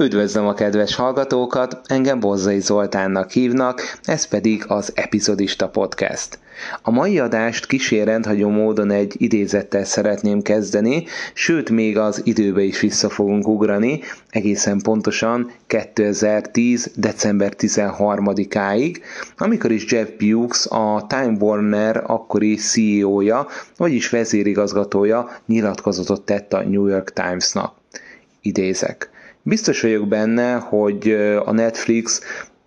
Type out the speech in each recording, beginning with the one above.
Üdvözlöm a kedves hallgatókat, engem Bozzai Zoltánnak hívnak, ez pedig az Epizodista Podcast. A mai adást kísérendhagyó módon egy idézettel szeretném kezdeni, sőt még az időbe is vissza fogunk ugrani, egészen pontosan 2010. december 13-áig, amikor is Jeff Bukes, a Time Warner akkori CEO-ja, vagyis vezérigazgatója nyilatkozatot tett a New York Times-nak. Idézek. Biztos vagyok benne, hogy a Netflix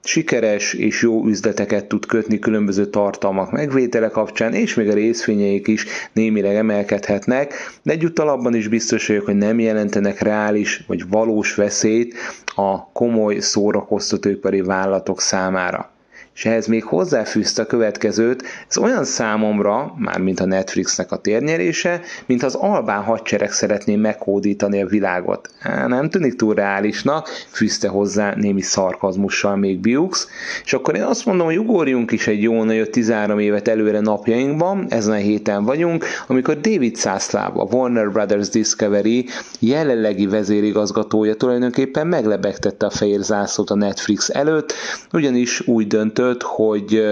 sikeres és jó üzleteket tud kötni különböző tartalmak megvétele kapcsán, és még a részvényeik is némileg emelkedhetnek, de egyúttal abban is biztos vagyok, hogy nem jelentenek reális vagy valós veszélyt a komoly szórakoztatóipari vállalatok számára és ehhez még hozzáfűzte a következőt, ez olyan számomra, már mint a Netflixnek a térnyerése, mint az albán hadsereg szeretné meghódítani a világot. Nem tűnik túl reálisnak, fűzte hozzá némi szarkazmussal még Biux, és akkor én azt mondom, hogy ugorjunk is egy jó nagyot 13 évet előre napjainkban, ezen a héten vagyunk, amikor David Zaslav, a Warner Brothers Discovery jelenlegi vezérigazgatója tulajdonképpen meglebegtette a fehér zászlót a Netflix előtt, ugyanis úgy döntött, döntött, hogy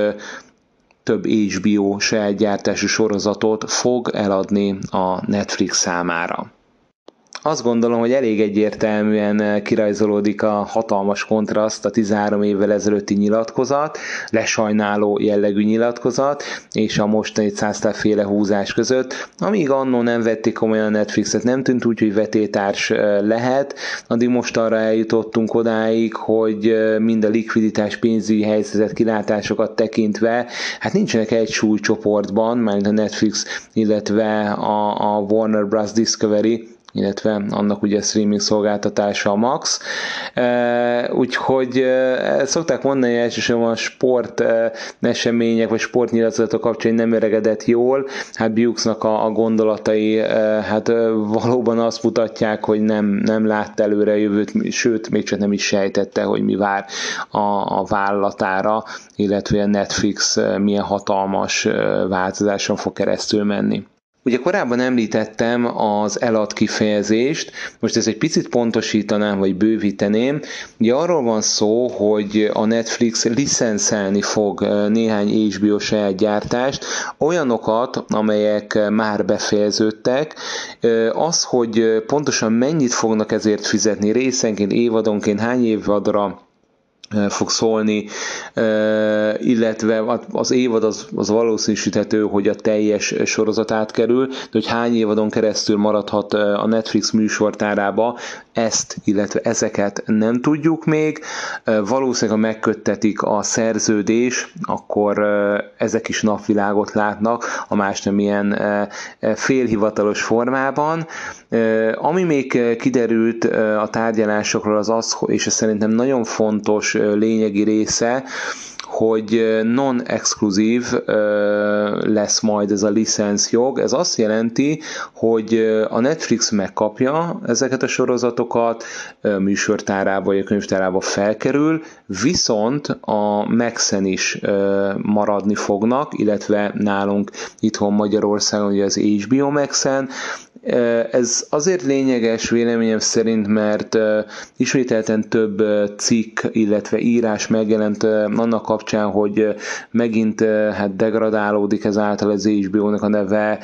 több HBO saját gyártású sorozatot fog eladni a Netflix számára. Azt gondolom, hogy elég egyértelműen eh, kirajzolódik a hatalmas kontraszt a 13 évvel ezelőtti nyilatkozat, lesajnáló jellegű nyilatkozat, és a mostani féle húzás között. Amíg annó nem vették komolyan a Netflixet, nem tűnt úgy, hogy vetétárs eh, lehet, addig most arra eljutottunk odáig, hogy eh, mind a likviditás pénzügyi helyzetet, kilátásokat tekintve, hát nincsenek egy súlycsoportban, mert a Netflix, illetve a, a Warner Bros. Discovery, illetve annak ugye streaming szolgáltatása a Max. Úgyhogy szokták mondani, hogy elsősorban a sport események vagy sportnyilatkozatok kapcsán nem öregedett jól. Hát Bukesnak a, gondolatai hát valóban azt mutatják, hogy nem, nem látta előre a jövőt, sőt, még csak nem is sejtette, hogy mi vár a, a vállalatára, illetve a Netflix milyen hatalmas változáson fog keresztül menni. Ugye korábban említettem az elad kifejezést, most ez egy picit pontosítanám, vagy bővíteném. Ugye arról van szó, hogy a Netflix licenszelni fog néhány HBO saját gyártást, olyanokat, amelyek már befejeződtek. Az, hogy pontosan mennyit fognak ezért fizetni részenként, évadonként, hány évadra fog szólni, illetve az évad az, az valószínűsíthető, hogy a teljes sorozat átkerül, de hogy hány évadon keresztül maradhat a Netflix műsortárába, ezt, illetve ezeket nem tudjuk még. Valószínűleg, ha megköttetik a szerződés, akkor ezek is napvilágot látnak, a más nem ilyen félhivatalos formában. Ami még kiderült a tárgyalásokról az az, és ez szerintem nagyon fontos lényegi része, hogy non-exkluzív lesz majd ez a licenszjog. Ez azt jelenti, hogy a Netflix megkapja ezeket a sorozatokat, műsortárába vagy a könyvtárába felkerül, viszont a Maxen is maradni fognak, illetve nálunk itthon Magyarországon ugye az HBO Maxen, ez azért lényeges véleményem szerint, mert ismételten több cikk, illetve írás megjelent annak kapcsán, hogy megint hát degradálódik ezáltal az HBO-nak a neve,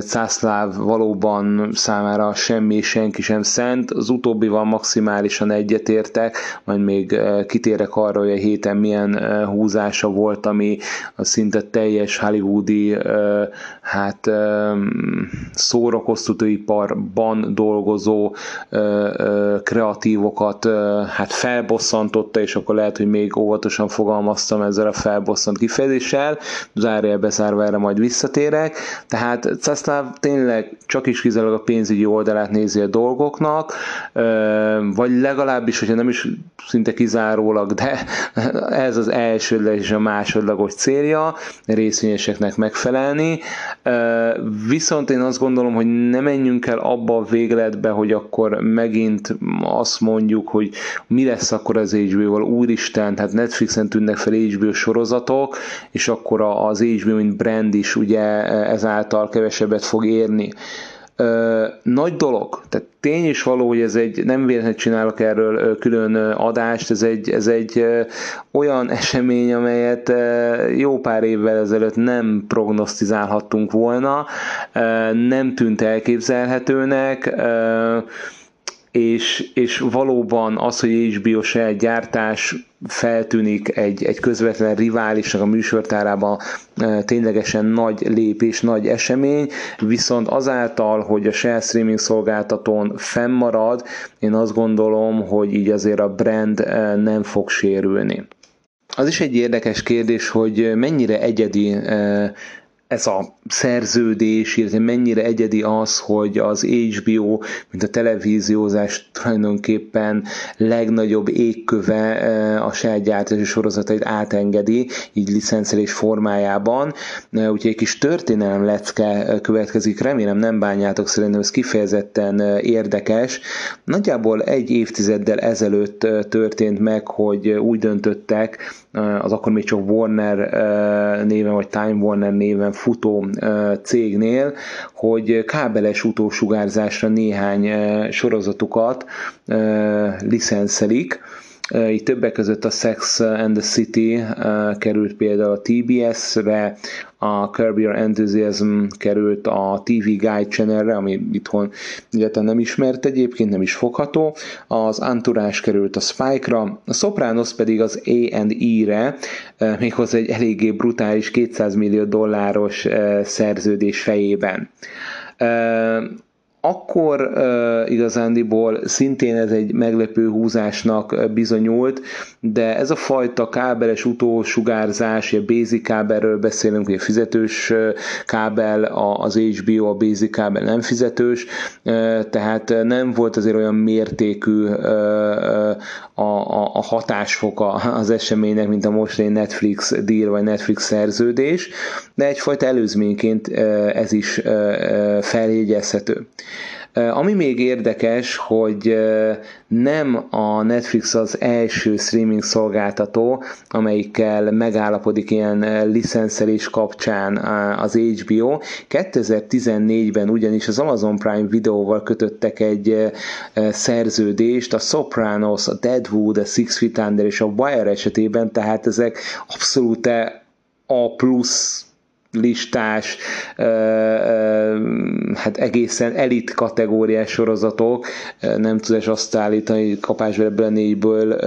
Cászláv valóban számára semmi, senki sem szent, az utóbbival maximálisan egyetértek, majd még kitérek arra, hogy a héten milyen húzása volt, ami a szinte teljes hollywoodi hát szórakoztató készítőiparban dolgozó kreatívokat hát felbosszantotta, és akkor lehet, hogy még óvatosan fogalmaztam ezzel a felbosszant kifejezéssel, zárja bezárva erre majd visszatérek. Tehát Ceszláv tényleg csak is kizárólag a pénzügyi oldalát nézi a dolgoknak, vagy legalábbis, hogyha nem is szinte kizárólag, de ez az első és a másodlagos célja, részvényeseknek megfelelni. Viszont én azt gondolom, hogy nem menjünk el abba a végletbe, hogy akkor megint azt mondjuk, hogy mi lesz akkor az HBO-val, úristen, tehát Netflixen tűnnek fel HBO sorozatok, és akkor az HBO mint brand is ugye ezáltal kevesebbet fog érni. Ö, nagy dolog. Tehát tény is való, hogy ez egy, nem véletlenül csinálok erről külön adást, ez egy, ez egy olyan esemény, amelyet jó pár évvel ezelőtt nem prognosztizálhattunk volna, nem tűnt elképzelhetőnek, és, és valóban az, hogy HBO saját gyártás feltűnik egy, egy közvetlen riválisnak a műsortárában e, ténylegesen nagy lépés, nagy esemény, viszont azáltal, hogy a share streaming szolgáltatón fennmarad, én azt gondolom, hogy így azért a brand e, nem fog sérülni. Az is egy érdekes kérdés, hogy mennyire egyedi e, ez a szerződés, illetve mennyire egyedi az, hogy az HBO, mint a televíziózás tulajdonképpen legnagyobb égköve eh, a saját gyártási sorozatait átengedi, így licenszelés formájában. Eh, úgyhogy egy kis történelem lecke eh, következik, remélem nem bánjátok, szerintem ez kifejezetten érdekes. Nagyjából egy évtizeddel ezelőtt történt meg, hogy úgy döntöttek, az akkor még csak Warner néven, vagy Time Warner néven futó cégnél, hogy kábeles utósugárzásra néhány sorozatukat licenszelik, itt többek között a Sex and the City került például a TBS-re, a Curb Your Enthusiasm került a TV Guide Channelre, ami itthon egyáltalán nem ismert egyébként, nem is fogható, az Entourage került a Spike-ra, a Sopranos pedig az A&E-re, méghozzá egy eléggé brutális 200 millió dolláros szerződés fejében akkor uh, igazándiból szintén ez egy meglepő húzásnak bizonyult, de ez a fajta kábeles utósugárzás, a basic kábelről beszélünk, a fizetős kábel, az HBO, a basic kábel nem fizetős, uh, tehát nem volt azért olyan mértékű uh, a, a, a hatásfoka az eseménynek, mint a mostani Netflix deal vagy Netflix szerződés, de egyfajta előzményként ez is feljegyezhető. Ami még érdekes, hogy nem a Netflix az első streaming szolgáltató, amelyikkel megállapodik ilyen licenszelés kapcsán az HBO. 2014-ben ugyanis az Amazon Prime videóval kötöttek egy szerződést a Sopranos, a Deadwood, a Six Feet Under és a Wire esetében, tehát ezek abszolút A plusz listás, hát egészen elit kategóriás sorozatok, nem tudás azt állítani, kapás ebből a négyből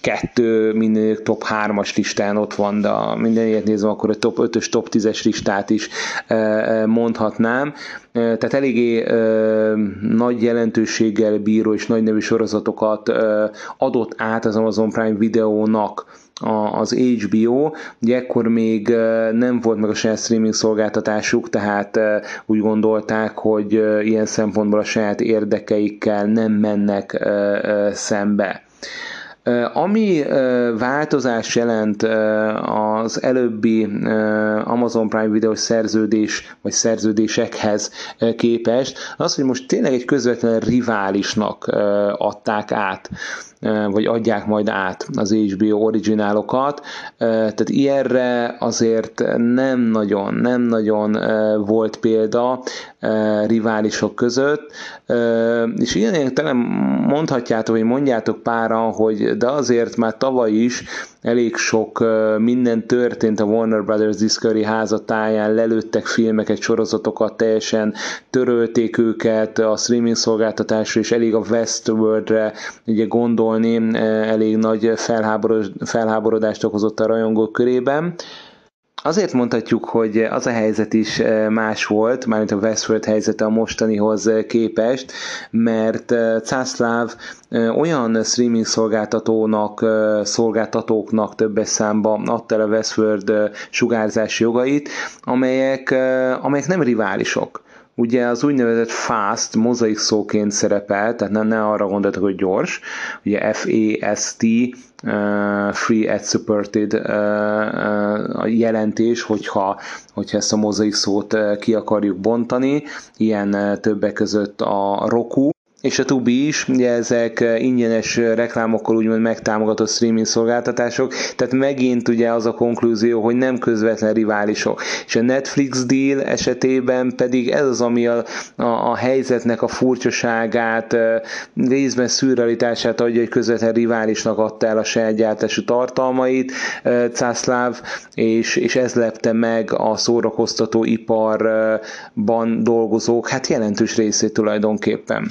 kettő minden top 3-as listán ott van, de minden ilyet nézve, akkor a top 5-ös, top 10-es listát is mondhatnám. Tehát eléggé nagy jelentőséggel bíró és nagy nevű sorozatokat adott át az Amazon Prime videónak az HBO, ugye ekkor még nem volt meg a saját streaming szolgáltatásuk, tehát úgy gondolták, hogy ilyen szempontból a saját érdekeikkel nem mennek szembe. Ami változás jelent az előbbi Amazon Prime videós szerződés vagy szerződésekhez képest, az, hogy most tényleg egy közvetlen riválisnak adták át vagy adják majd át az HBO originálokat, tehát ilyenre azért nem nagyon, nem nagyon volt példa riválisok között, és ilyen talán mondhatjátok, vagy mondjátok páran, hogy de azért már tavaly is elég sok minden történt a Warner Brothers Discovery házatáján, lelőttek filmeket, sorozatokat, teljesen törölték őket a streaming szolgáltatásra, és elég a Westworldre ugye gondolni, elég nagy felháborodást okozott a rajongók körében. Azért mondhatjuk, hogy az a helyzet is más volt, mármint a Westworld helyzete a mostanihoz képest, mert Cászláv olyan streaming szolgáltatónak, szolgáltatóknak többes számba adta el a Westworld sugárzási jogait, amelyek, amelyek nem riválisok ugye az úgynevezett fast mozaik szóként szerepel, tehát nem, ne arra gondoltok, hogy gyors, ugye F-A-S-T, uh, free ad supported uh, uh, a jelentés, hogyha, hogyha ezt a mozaik szót uh, ki akarjuk bontani, ilyen uh, többek között a Roku, és a Tubi is, ugye ezek ingyenes reklámokkal úgymond megtámogatott streaming szolgáltatások, tehát megint ugye az a konklúzió, hogy nem közvetlen riválisok. És a Netflix deal esetében pedig ez az, ami a, a, a helyzetnek a furcsaságát, részben szürrealitását adja, hogy közvetlen riválisnak adta el a saját tartalmait, Cászláv, és, és ez lepte meg a szórakoztató iparban dolgozók, hát jelentős részét tulajdonképpen.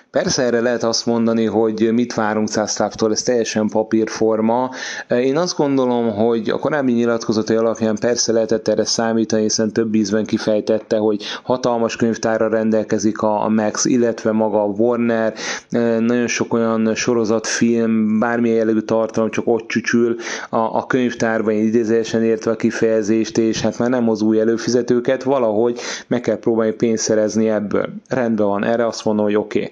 Persze erre lehet azt mondani, hogy mit várunk Cászlávtól, ez teljesen papírforma. Én azt gondolom, hogy a korábbi nyilatkozatai alapján persze lehetett erre számítani, hiszen több ízben kifejtette, hogy hatalmas könyvtárra rendelkezik a Max, illetve maga a Warner, nagyon sok olyan sorozatfilm, bármilyen jellegű tartalom csak ott csücsül a, a könyvtárban, idézésen értve a kifejezést, és hát már nem hoz új előfizetőket, valahogy meg kell próbálni pénzt szerezni ebből. Rendben van, erre azt mondom, hogy oké. Okay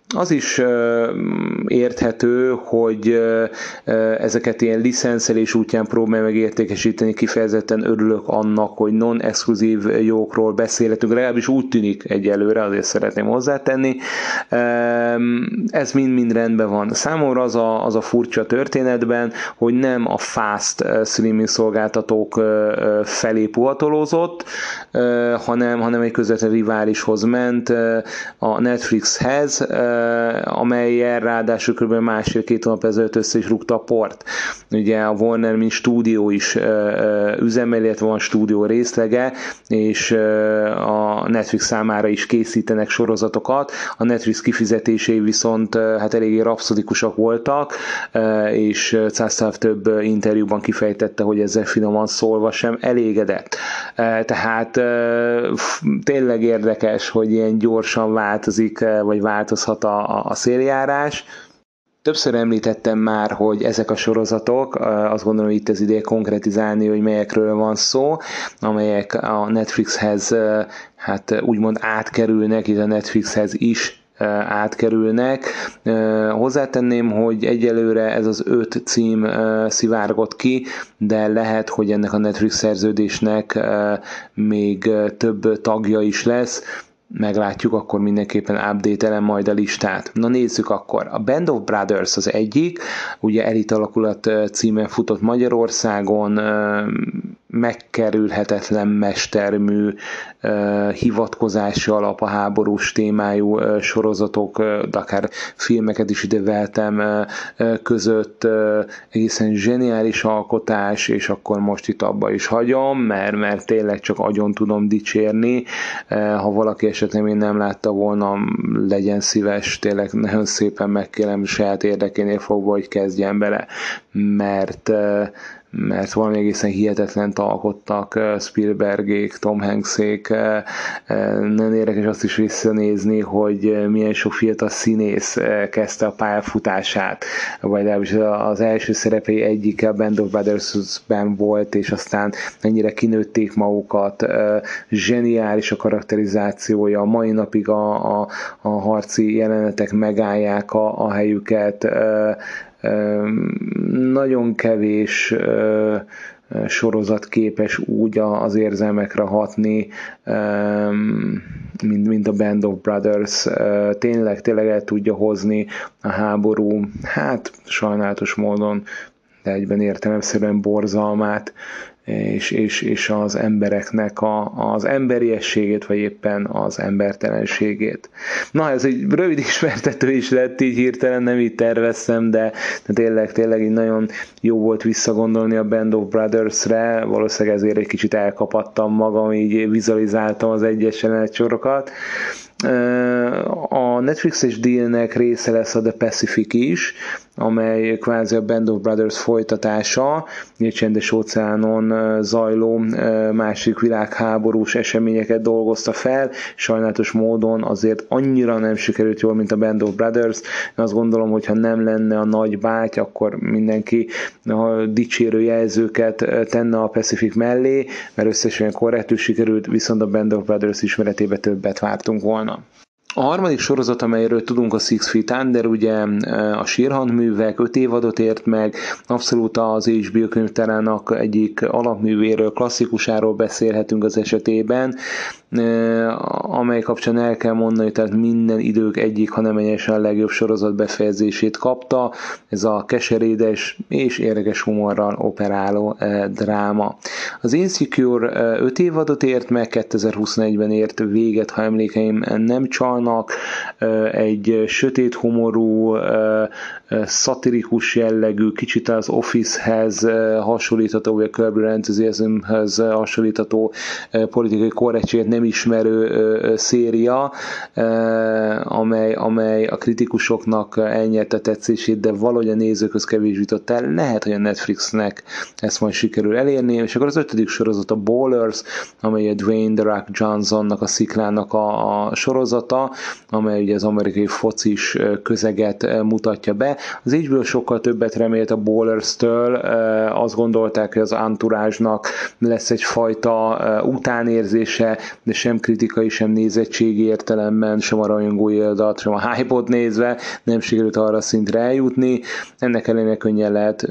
az is érthető, hogy ezeket ilyen licenszelés útján próbálja meg értékesíteni, kifejezetten örülök annak, hogy non-exkluzív jókról beszélhetünk, legalábbis úgy tűnik egyelőre, azért szeretném hozzátenni. Ez mind-mind rendben van. Számomra az a, az a furcsa történetben, hogy nem a fast streaming szolgáltatók felé puhatolózott, hanem, hanem egy közvetlen riválishoz ment a Netflixhez, amely ráadásul kb. másfél-két hónap ezelőtt össze is rúgta a port. Ugye a Warner, mint stúdió is üzemel, illetve van stúdió részlege, és a Netflix számára is készítenek sorozatokat. A Netflix kifizetései viszont hát eléggé rapszodikusak voltak, és Cászláv több interjúban kifejtette, hogy ezzel finoman szólva sem elégedett. Tehát tényleg érdekes, hogy ilyen gyorsan változik, vagy változhat a, a, a széljárás. Többször említettem már, hogy ezek a sorozatok, azt gondolom, itt az ideje konkretizálni, hogy melyekről van szó, amelyek a Netflixhez hát úgymond átkerülnek, itt a Netflixhez is átkerülnek. Hozzátenném, hogy egyelőre ez az öt cím szivárgott ki, de lehet, hogy ennek a Netflix szerződésnek még több tagja is lesz, meglátjuk, akkor mindenképpen update majd a listát. Na nézzük akkor. A Band of Brothers az egyik, ugye elit alakulat címen futott Magyarországon, megkerülhetetlen mestermű hivatkozási alap a háborús témájú sorozatok, de akár filmeket is ide veltem között, egészen zseniális alkotás, és akkor most itt abba is hagyom, mert, mert tényleg csak agyon tudom dicsérni. Ha valaki esetleg még nem látta volna, legyen szíves, tényleg nagyon szépen megkérem saját érdekénél fogva, hogy kezdjen bele, mert mert valami egészen hihetetlen alkottak Spielbergék, Tom Hanksék. Nagyon érdekes azt is visszanézni, hogy milyen sok fiatal színész kezdte a pályafutását, vagy legalábbis az első szerepei egyike a Band of Brothers-ben volt, és aztán mennyire kinőtték magukat, zseniális a karakterizációja, mai napig a, a, a harci jelenetek megállják a, a helyüket, nagyon kevés sorozat képes úgy az érzelmekre hatni, mint, mint a Band of Brothers. Tényleg, tényleg el tudja hozni a háború, hát sajnálatos módon, de egyben értelemszerűen borzalmát, és, és, és az embereknek a, az emberiességét, vagy éppen az embertelenségét. Na, ez egy rövid ismertető is lett, így hirtelen nem így terveztem, de, de tényleg, tényleg így nagyon jó volt visszagondolni a Band of Brothers-re, valószínűleg ezért egy kicsit elkapattam magam, így vizualizáltam az egyes sorokat. A Netflixes dealnek része lesz a The Pacific is, amely kvázi a Band of Brothers folytatása, egy csendes óceánon zajló másik világháborús eseményeket dolgozta fel, sajnálatos módon azért annyira nem sikerült jól, mint a Band of Brothers, Én azt gondolom, hogy ha nem lenne a nagy báty, akkor mindenki a dicsérő jelzőket tenne a Pacific mellé, mert összesen korrektül sikerült, viszont a Band of Brothers ismeretébe többet vártunk volna. honom A harmadik sorozat, amelyről tudunk a Six Feet Under, ugye a Sírhand művek, öt évadot ért meg, abszolút az HBO könyvtárának egyik alapművéről, klasszikusáról beszélhetünk az esetében, amely kapcsán el kell mondani, tehát minden idők egyik, hanem egyesen a legjobb sorozat befejezését kapta. Ez a keserédes és érdekes humorral operáló dráma. Az Insecure 5 évadot ért meg, 2021-ben ért véget, ha emlékeim nem csalnak. Egy sötét humorú, szatirikus jellegű, kicsit az Office-hez hasonlítható, vagy a Curb Enthusiasm-hez hasonlítható politikai korrektséget nem ismerő széria, amely, amely a kritikusoknak elnyerte tetszését, de valahogy a nézőköz kevés jutott el. Lehet, hogy a Netflixnek ezt majd sikerül elérni, és akkor az ötödik sorozat a Ballers, amely a Dwayne The Rock Johnsonnak, a sziklának a, a sorozata, amely ugye az amerikai focis közeget mutatja be. Az HBO sokkal többet remélt a Ballers-től, azt gondolták, hogy az anturázsnak lesz egyfajta utánérzése, de sem kritikai, sem nézettségi értelemben, sem a rajongói adat, sem a hype nézve nem sikerült arra szintre eljutni. Ennek ellenére könnyen lehet,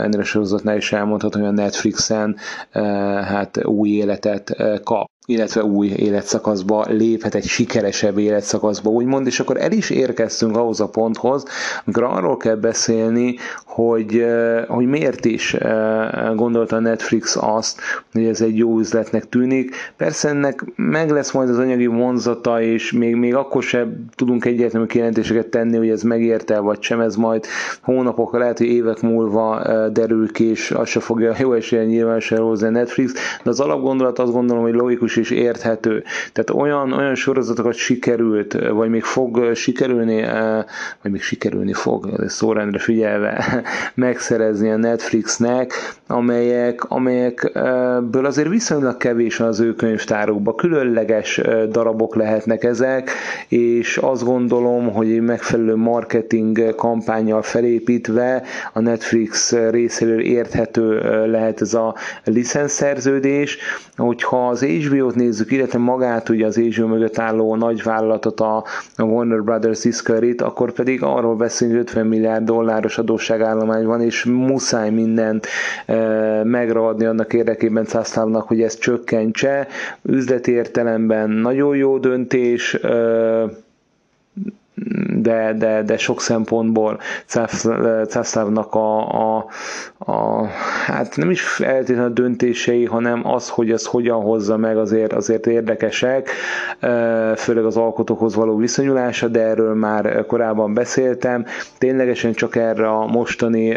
ennél a sorozatnál is elmondhatom, hogy a Netflixen hát új életet kap illetve új életszakaszba léphet, egy sikeresebb életszakaszba, úgymond, és akkor el is érkeztünk ahhoz a ponthoz, amikor arról kell beszélni, hogy, hogy miért is gondolta a Netflix azt, hogy ez egy jó üzletnek tűnik. Persze ennek meg lesz majd az anyagi vonzata, és még, még akkor sem tudunk egyértelmű kijelentéseket tenni, hogy ez megérte, vagy sem, ez majd hónapok, lehet, hogy évek múlva derül ki, és azt se fogja jó esélyen nyilvánosan hozni a Netflix, de az alapgondolat azt gondolom, hogy logikus és érthető. Tehát olyan, olyan sorozatokat sikerült, vagy még fog sikerülni, vagy még sikerülni fog, szórendre figyelve, megszerezni a Netflixnek, amelyek, amelyekből azért viszonylag kevés az ő könyvtárukban. Különleges darabok lehetnek ezek, és azt gondolom, hogy megfelelő marketing kampányjal felépítve a Netflix részéről érthető lehet ez a licenszerződés. Hogyha az HBO-t nézzük, illetve magát ugye az HBO mögött álló nagy vállalatot, a Warner Brothers Discovery-t, akkor pedig arról beszélünk, hogy 50 milliárd dolláros adósságállomány van, és muszáj mindent megragadni annak érdekében Cászlávnak, hogy ezt csökkentse. Üzleti értelemben nagyon jó döntés, de, de, de sok szempontból Cászlávnak a, a, a, hát nem is feltétlenül a döntései, hanem az, hogy ez hogyan hozza meg azért, azért érdekesek, főleg az alkotókhoz való viszonyulása, de erről már korábban beszéltem. Ténylegesen csak erre a mostani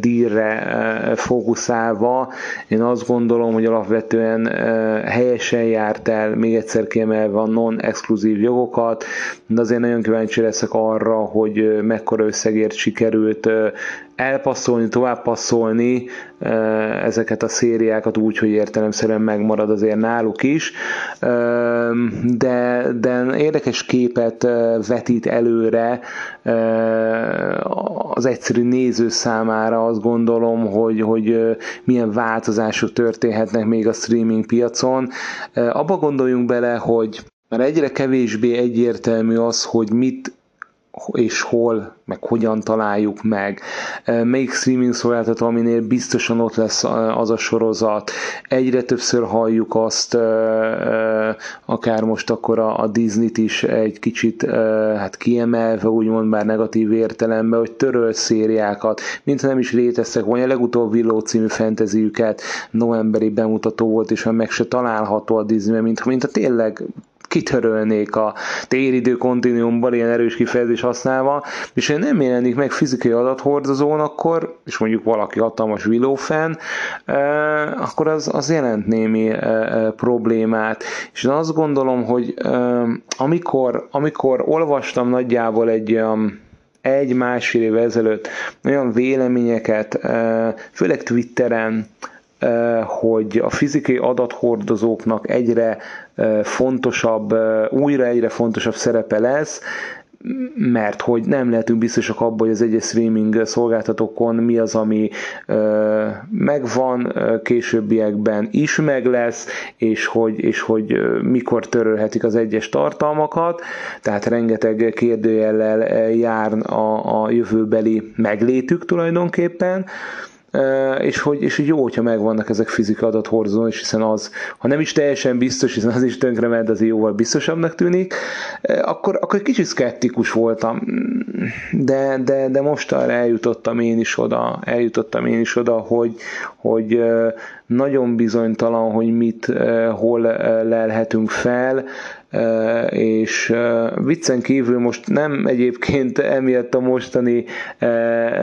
dílre fókuszálva, én azt gondolom, hogy alapvetően helyesen járt el, még egyszer kiemelve a non-exkluzív jogokat, de azért nagyon kíváncsi leszek arra, hogy mekkora összegért sikerült elpasszolni, továbbpasszolni ezeket a szériákat úgy, hogy értelemszerűen megmarad azért náluk is, de, de érdekes képet vetít előre az egyszerű néző számára azt gondolom, hogy, hogy milyen változások történhetnek még a streaming piacon. Abba gondoljunk bele, hogy mert egyre kevésbé egyértelmű az, hogy mit és hol, meg hogyan találjuk meg, melyik streaming szolgáltató, aminél biztosan ott lesz az a sorozat. Egyre többször halljuk azt, akár most akkor a Disney-t is egy kicsit hát kiemelve, úgymond már negatív értelemben, hogy töröl szériákat, mint nem is léteztek volna. A legutóbb Willow című fantasyüket novemberi bemutató volt, és meg se található a Disney, mint, mint a tényleg kitörölnék a téridő kontinuumban ilyen erős kifejezés használva, és ha nem jelenik meg fizikai adathordozón, akkor, és mondjuk valaki hatalmas Willow fan, akkor az, az jelent némi problémát. És én azt gondolom, hogy amikor, amikor olvastam nagyjából egy egy-másfél év ezelőtt olyan véleményeket, főleg Twitteren, hogy a fizikai adathordozóknak egyre fontosabb, újra egyre fontosabb szerepe lesz, mert hogy nem lehetünk biztosak abban, hogy az egyes streaming szolgáltatókon mi az, ami ö, megvan, későbbiekben is meg lesz, és hogy, és hogy mikor törölhetik az egyes tartalmakat, tehát rengeteg kérdőjellel jár a, a jövőbeli meglétük tulajdonképpen, és hogy, és hogy jó, hogyha megvannak ezek fizika adathordozón, és hiszen az, ha nem is teljesen biztos, hiszen az is tönkre ment, azért jóval biztosabbnak tűnik, akkor, akkor egy kicsit szkeptikus voltam, de, de, de most arra eljutottam én is oda, eljutottam én is oda, hogy, hogy nagyon bizonytalan, hogy mit, hol lelhetünk fel, és viccen kívül most nem egyébként emiatt a mostani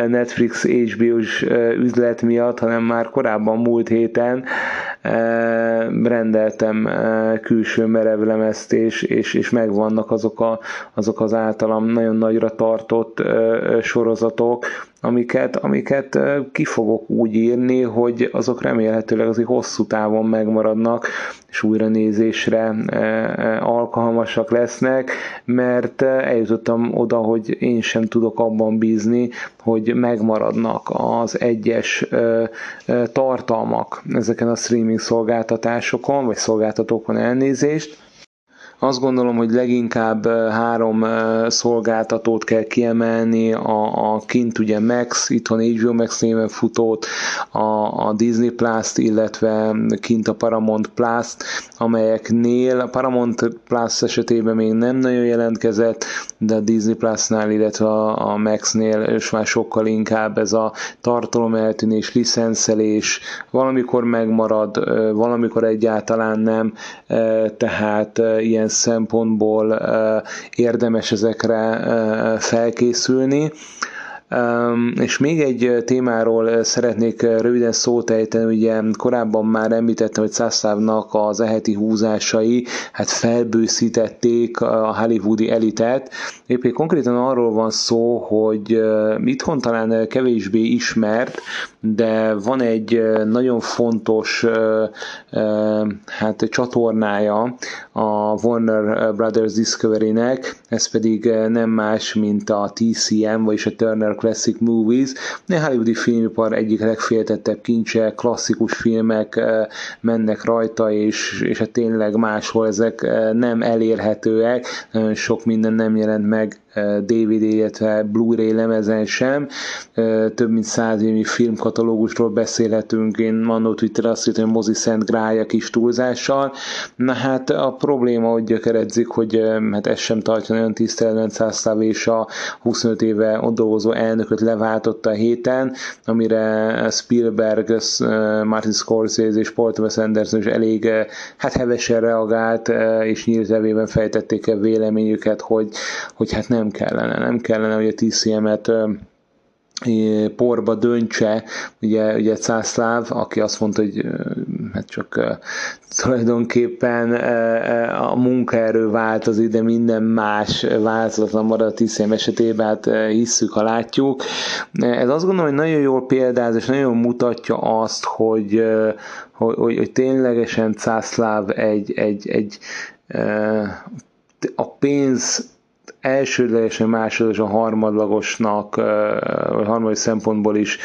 Netflix HBO-s üzlet miatt, hanem már korábban múlt héten rendeltem külső merevlemezt, és, és, és megvannak azok, a, azok az általam nagyon nagyra tartott sorozatok, amiket, amiket ki fogok úgy írni, hogy azok remélhetőleg azért hosszú távon megmaradnak, és újra nézésre alkalmasak lesznek, mert eljutottam oda, hogy én sem tudok abban bízni, hogy megmaradnak az egyes tartalmak ezeken a streaming szolgáltatásokon, vagy szolgáltatókon elnézést, azt gondolom, hogy leginkább három szolgáltatót kell kiemelni, a, a kint ugye Max, itthon HBO Max néven futót, a, a Disney Plus-t, illetve kint a Paramount Plus-t, amelyeknél a Paramount Plus esetében még nem nagyon jelentkezett, de a Disney Plus-nál, illetve a, a Max-nél és már sokkal inkább ez a tartalom eltűnés, licenszelés, valamikor megmarad, valamikor egyáltalán nem, tehát ilyen szempontból érdemes ezekre felkészülni. És még egy témáról szeretnék röviden szót ejteni, ugye korábban már említettem, hogy Szászávnak az eheti húzásai hát felbőszítették a hollywoodi elitet. Éppen konkrétan arról van szó, hogy itthon talán kevésbé ismert, de van egy nagyon fontos hát csatornája a Warner Brothers Discovery-nek, ez pedig nem más, mint a TCM, vagyis a Turner Classic Movies, a hollywoodi filmipar egyik legféltettebb kincse, klasszikus filmek mennek rajta, és, és hát tényleg máshol ezek nem elérhetőek, nagyon sok minden nem jelent meg DVD, illetve Blu-ray lemezen sem. Több mint száz évi filmkatalógusról beszélhetünk. Én annó Twitter azt hittem, hogy mozi szent grája kis túlzással. Na hát a probléma, hogy gyökeredzik, hogy hát ez sem tartja nagyon tiszteletben Szászláv és a 25 éve ott dolgozó elnököt leváltotta a héten, amire Spielberg, Martin Scorsese és Paul Thomas Anderson is elég hát hevesen reagált, és nyílt fejtették el véleményüket, hogy, hogy hát nem kellene, nem kellene, hogy a TCM-et porba döntse, ugye, ugye Cászláv, aki azt mondta, hogy hát csak tulajdonképpen a munkaerő változik, de minden más változatlan marad a TCM esetében, hát hisszük, ha látjuk. Ez azt gondolom, hogy nagyon jól példáz, és nagyon mutatja azt, hogy, hogy, hogy, hogy ténylegesen Cászláv egy, egy, egy a pénz elsődlegesen, másodlagosan harmadlagosnak, vagy harmadik szempontból is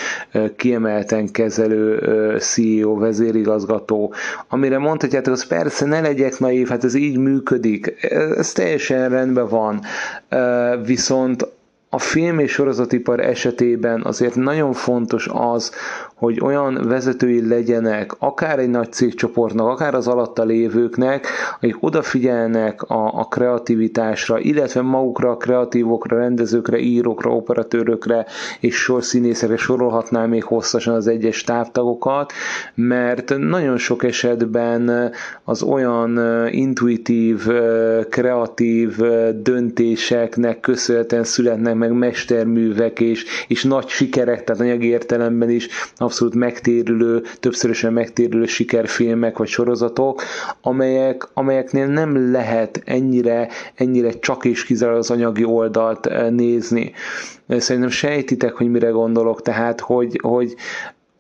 kiemelten kezelő CEO, vezérigazgató, amire mondhatjátok, az persze ne legyek naív, hát ez így működik, ez teljesen rendben van, viszont a film és sorozatipar esetében azért nagyon fontos az, hogy olyan vezetői legyenek, akár egy nagy cégcsoportnak, akár az alatta lévőknek, akik odafigyelnek a, a kreativitásra, illetve magukra, a kreatívokra, rendezőkre, írókra, operatőrökre és sorszínészekre sorolhatnám még hosszasan az egyes távtagokat, mert nagyon sok esetben az olyan intuitív, kreatív döntéseknek köszönhetően születnek meg mesterművek és, és nagy sikerek, tehát anyagi értelemben is abszolút megtérülő, többszörösen megtérülő sikerfilmek vagy sorozatok, amelyek, amelyeknél nem lehet ennyire, ennyire csak és kizárólag az anyagi oldalt eh, nézni. Szerintem sejtitek, hogy mire gondolok, tehát, hogy, hogy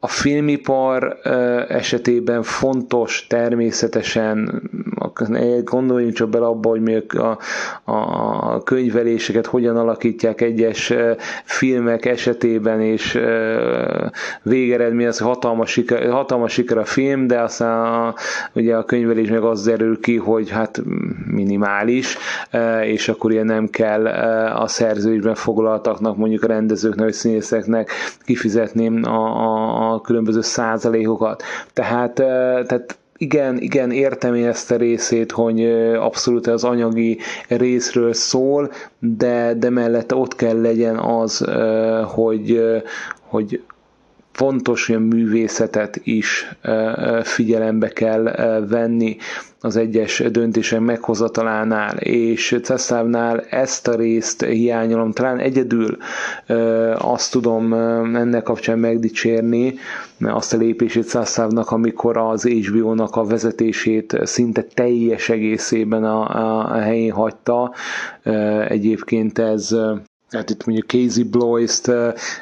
a filmipar esetében fontos természetesen. Gondoljunk csak bele abba, hogy mi a, a könyveléseket hogyan alakítják egyes filmek esetében, és végeredmény az hatalmas siker, hatalmas siker a film, de aztán a, ugye a könyvelés meg az derül ki, hogy hát minimális, és akkor ilyen nem kell a szerződésben foglaltaknak, mondjuk a rendezőknek, vagy színészeknek kifizetni a, a, a különböző százalékokat. Tehát, tehát igen, igen, értem én ezt a részét, hogy abszolút az anyagi részről szól, de, de mellette ott kell legyen az, hogy, hogy fontos, hogy művészetet is figyelembe kell venni az egyes döntések meghozatalánál, és Ceszávnál ezt a részt hiányolom, talán egyedül azt tudom ennek kapcsán megdicsérni, azt a lépését Ceszávnak, amikor az HBO-nak a vezetését szinte teljes egészében a, a helyén hagyta. Egyébként ez tehát itt mondjuk Casey Blois-t,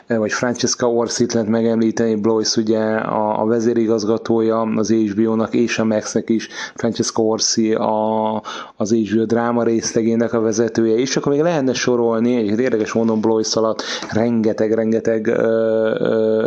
vagy Francesca Orsit lehet megemlíteni, Blois ugye a, a vezérigazgatója az HBO-nak és a Max-nek is, Francesca Orsi a, az HBO dráma részlegének a vezetője, és akkor még lehetne sorolni, egy érdekes mondom Blois alatt rengeteg-rengeteg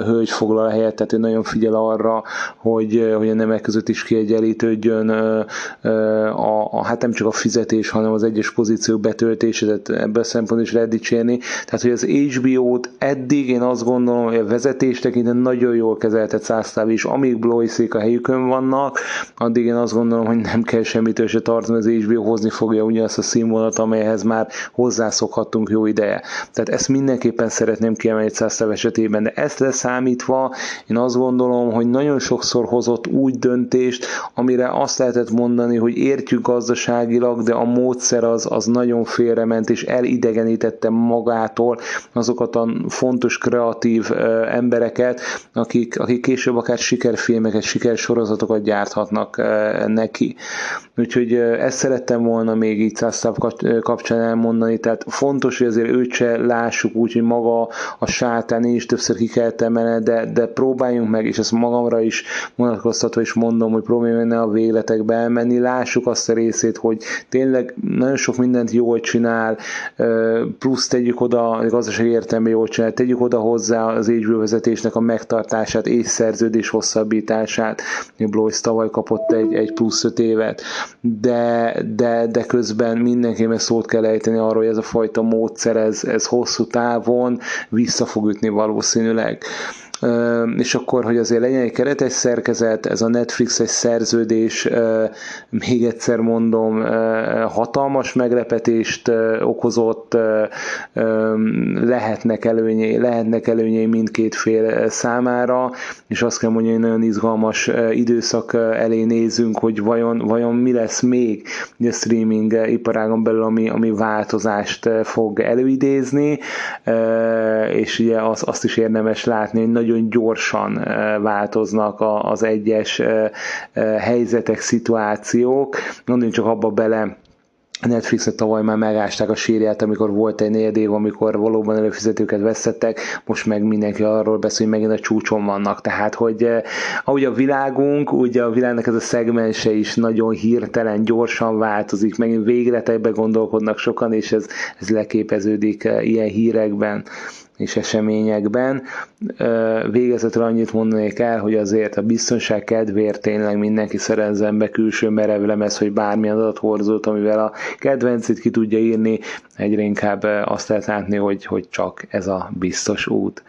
hölgy foglal a helyet, tehát ő nagyon figyel arra, hogy, hogy a nemek között is kiegyenlítődjön a, a, hát nem csak a fizetés, hanem az egyes pozíciók betöltése, tehát ebből a szempontból is lehet dicsérni, tehát, hogy az HBO-t eddig én azt gondolom, hogy a vezetés tekintén nagyon jól kezeltet Szásztáv is, amíg Bloiszék a helyükön vannak, addig én azt gondolom, hogy nem kell semmitől se tartani, az HBO hozni fogja ugyanazt a színvonalat, amelyhez már hozzászokhattunk jó ideje. Tehát ezt mindenképpen szeretném kiemelni Szásztáv esetében, de ezt leszámítva én azt gondolom, hogy nagyon sokszor hozott úgy döntést, amire azt lehetett mondani, hogy értjük gazdaságilag, de a módszer az, az nagyon félrement, és elidegenítette magát magától azokat a fontos kreatív embereket, akik, akik később akár sikerfilmeket, sikersorozatokat gyárthatnak neki. Úgyhogy ezt szerettem volna még így Szásztáv kapcsán elmondani, tehát fontos, hogy azért őt se lássuk úgy, hogy maga a sátán, én is többször ki kell emelni, de, de próbáljunk meg, és ezt magamra is vonatkoztatva is mondom, hogy próbáljunk ne a végletekbe elmenni, lássuk azt a részét, hogy tényleg nagyon sok mindent jól csinál, plusz tegyük oda, a gazdasági értelme jól tegyük oda hozzá az HBO vezetésnek a megtartását és szerződés hosszabbítását. Blois tavaly kapott egy, egy plusz öt évet, de, de, de közben mindenkinek szót kell ejteni arról, hogy ez a fajta módszer, ez, ez hosszú távon vissza fog ütni valószínűleg és akkor, hogy azért legyen egy keretes szerkezet, ez a Netflixes szerződés, még egyszer mondom, hatalmas meglepetést okozott, lehetnek előnyei, lehetnek előnyei mindkét fél számára, és azt kell mondani, hogy nagyon izgalmas időszak elé nézünk, hogy vajon, vajon mi lesz még a streaming iparágon belül, ami, ami változást fog előidézni, és ugye az, azt is érdemes látni, hogy nagyon gyorsan változnak az egyes helyzetek, szituációk. Gondoljunk csak abba bele, Netflixet tavaly már megásták a sírját, amikor volt egy négy év, amikor valóban előfizetőket veszettek, most meg mindenki arról beszél, hogy megint a csúcson vannak. Tehát, hogy eh, ahogy a világunk, ugye a világnak ez a szegmense is nagyon hirtelen, gyorsan változik, megint végletekbe gondolkodnak sokan, és ez, ez leképeződik eh, ilyen hírekben és eseményekben. Végezetül annyit mondanék el, hogy azért a biztonság kedvéért tényleg mindenki szerezzen be külső merevlemez, hogy bármilyen adathorzót, amivel a kedvencét ki tudja írni, egyre inkább azt lehet látni, hogy, hogy csak ez a biztos út.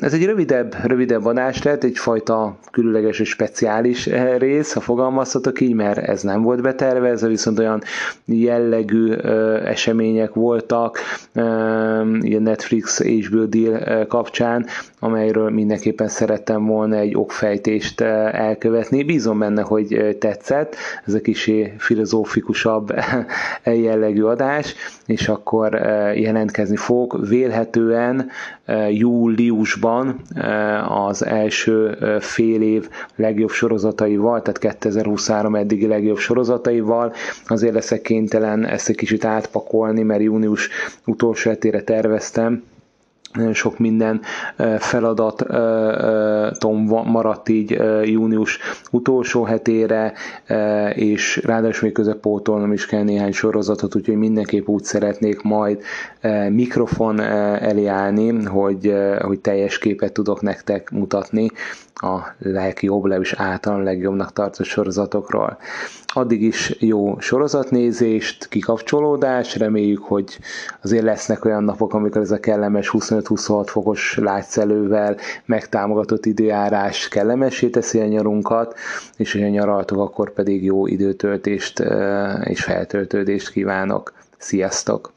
Ez egy rövidebb, rövidebb adás lett, egyfajta különleges és speciális rész, ha fogalmazhatok így, mert ez nem volt betervezve, viszont olyan jellegű események voltak, ilyen Netflix HBO deal kapcsán, amelyről mindenképpen szerettem volna egy okfejtést elkövetni. Bízom benne, hogy tetszett, ez a kicsi filozófikusabb jellegű adás, és akkor jelentkezni fog vélhetően júliusban az első fél év legjobb sorozataival, tehát 2023 eddigi legjobb sorozataival. Azért leszek kénytelen ezt egy kicsit átpakolni, mert június utolsó hetére terveztem, sok minden feladatom maradt így június utolsó hetére, és ráadásul még közepótolnom is kell néhány sorozatot, úgyhogy mindenképp úgy szeretnék majd mikrofon elé állni, hogy, hogy teljes képet tudok nektek mutatni a legjobb, legalábbis általán legjobbnak tartott sorozatokról. Addig is jó sorozatnézést, kikapcsolódás, reméljük, hogy azért lesznek olyan napok, amikor ez a kellemes 25-26 fokos látszelővel megtámogatott időjárás kellemessé teszi a nyarunkat, és hogyha nyaraltok, akkor pedig jó időtöltést és feltöltődést kívánok. Sziasztok!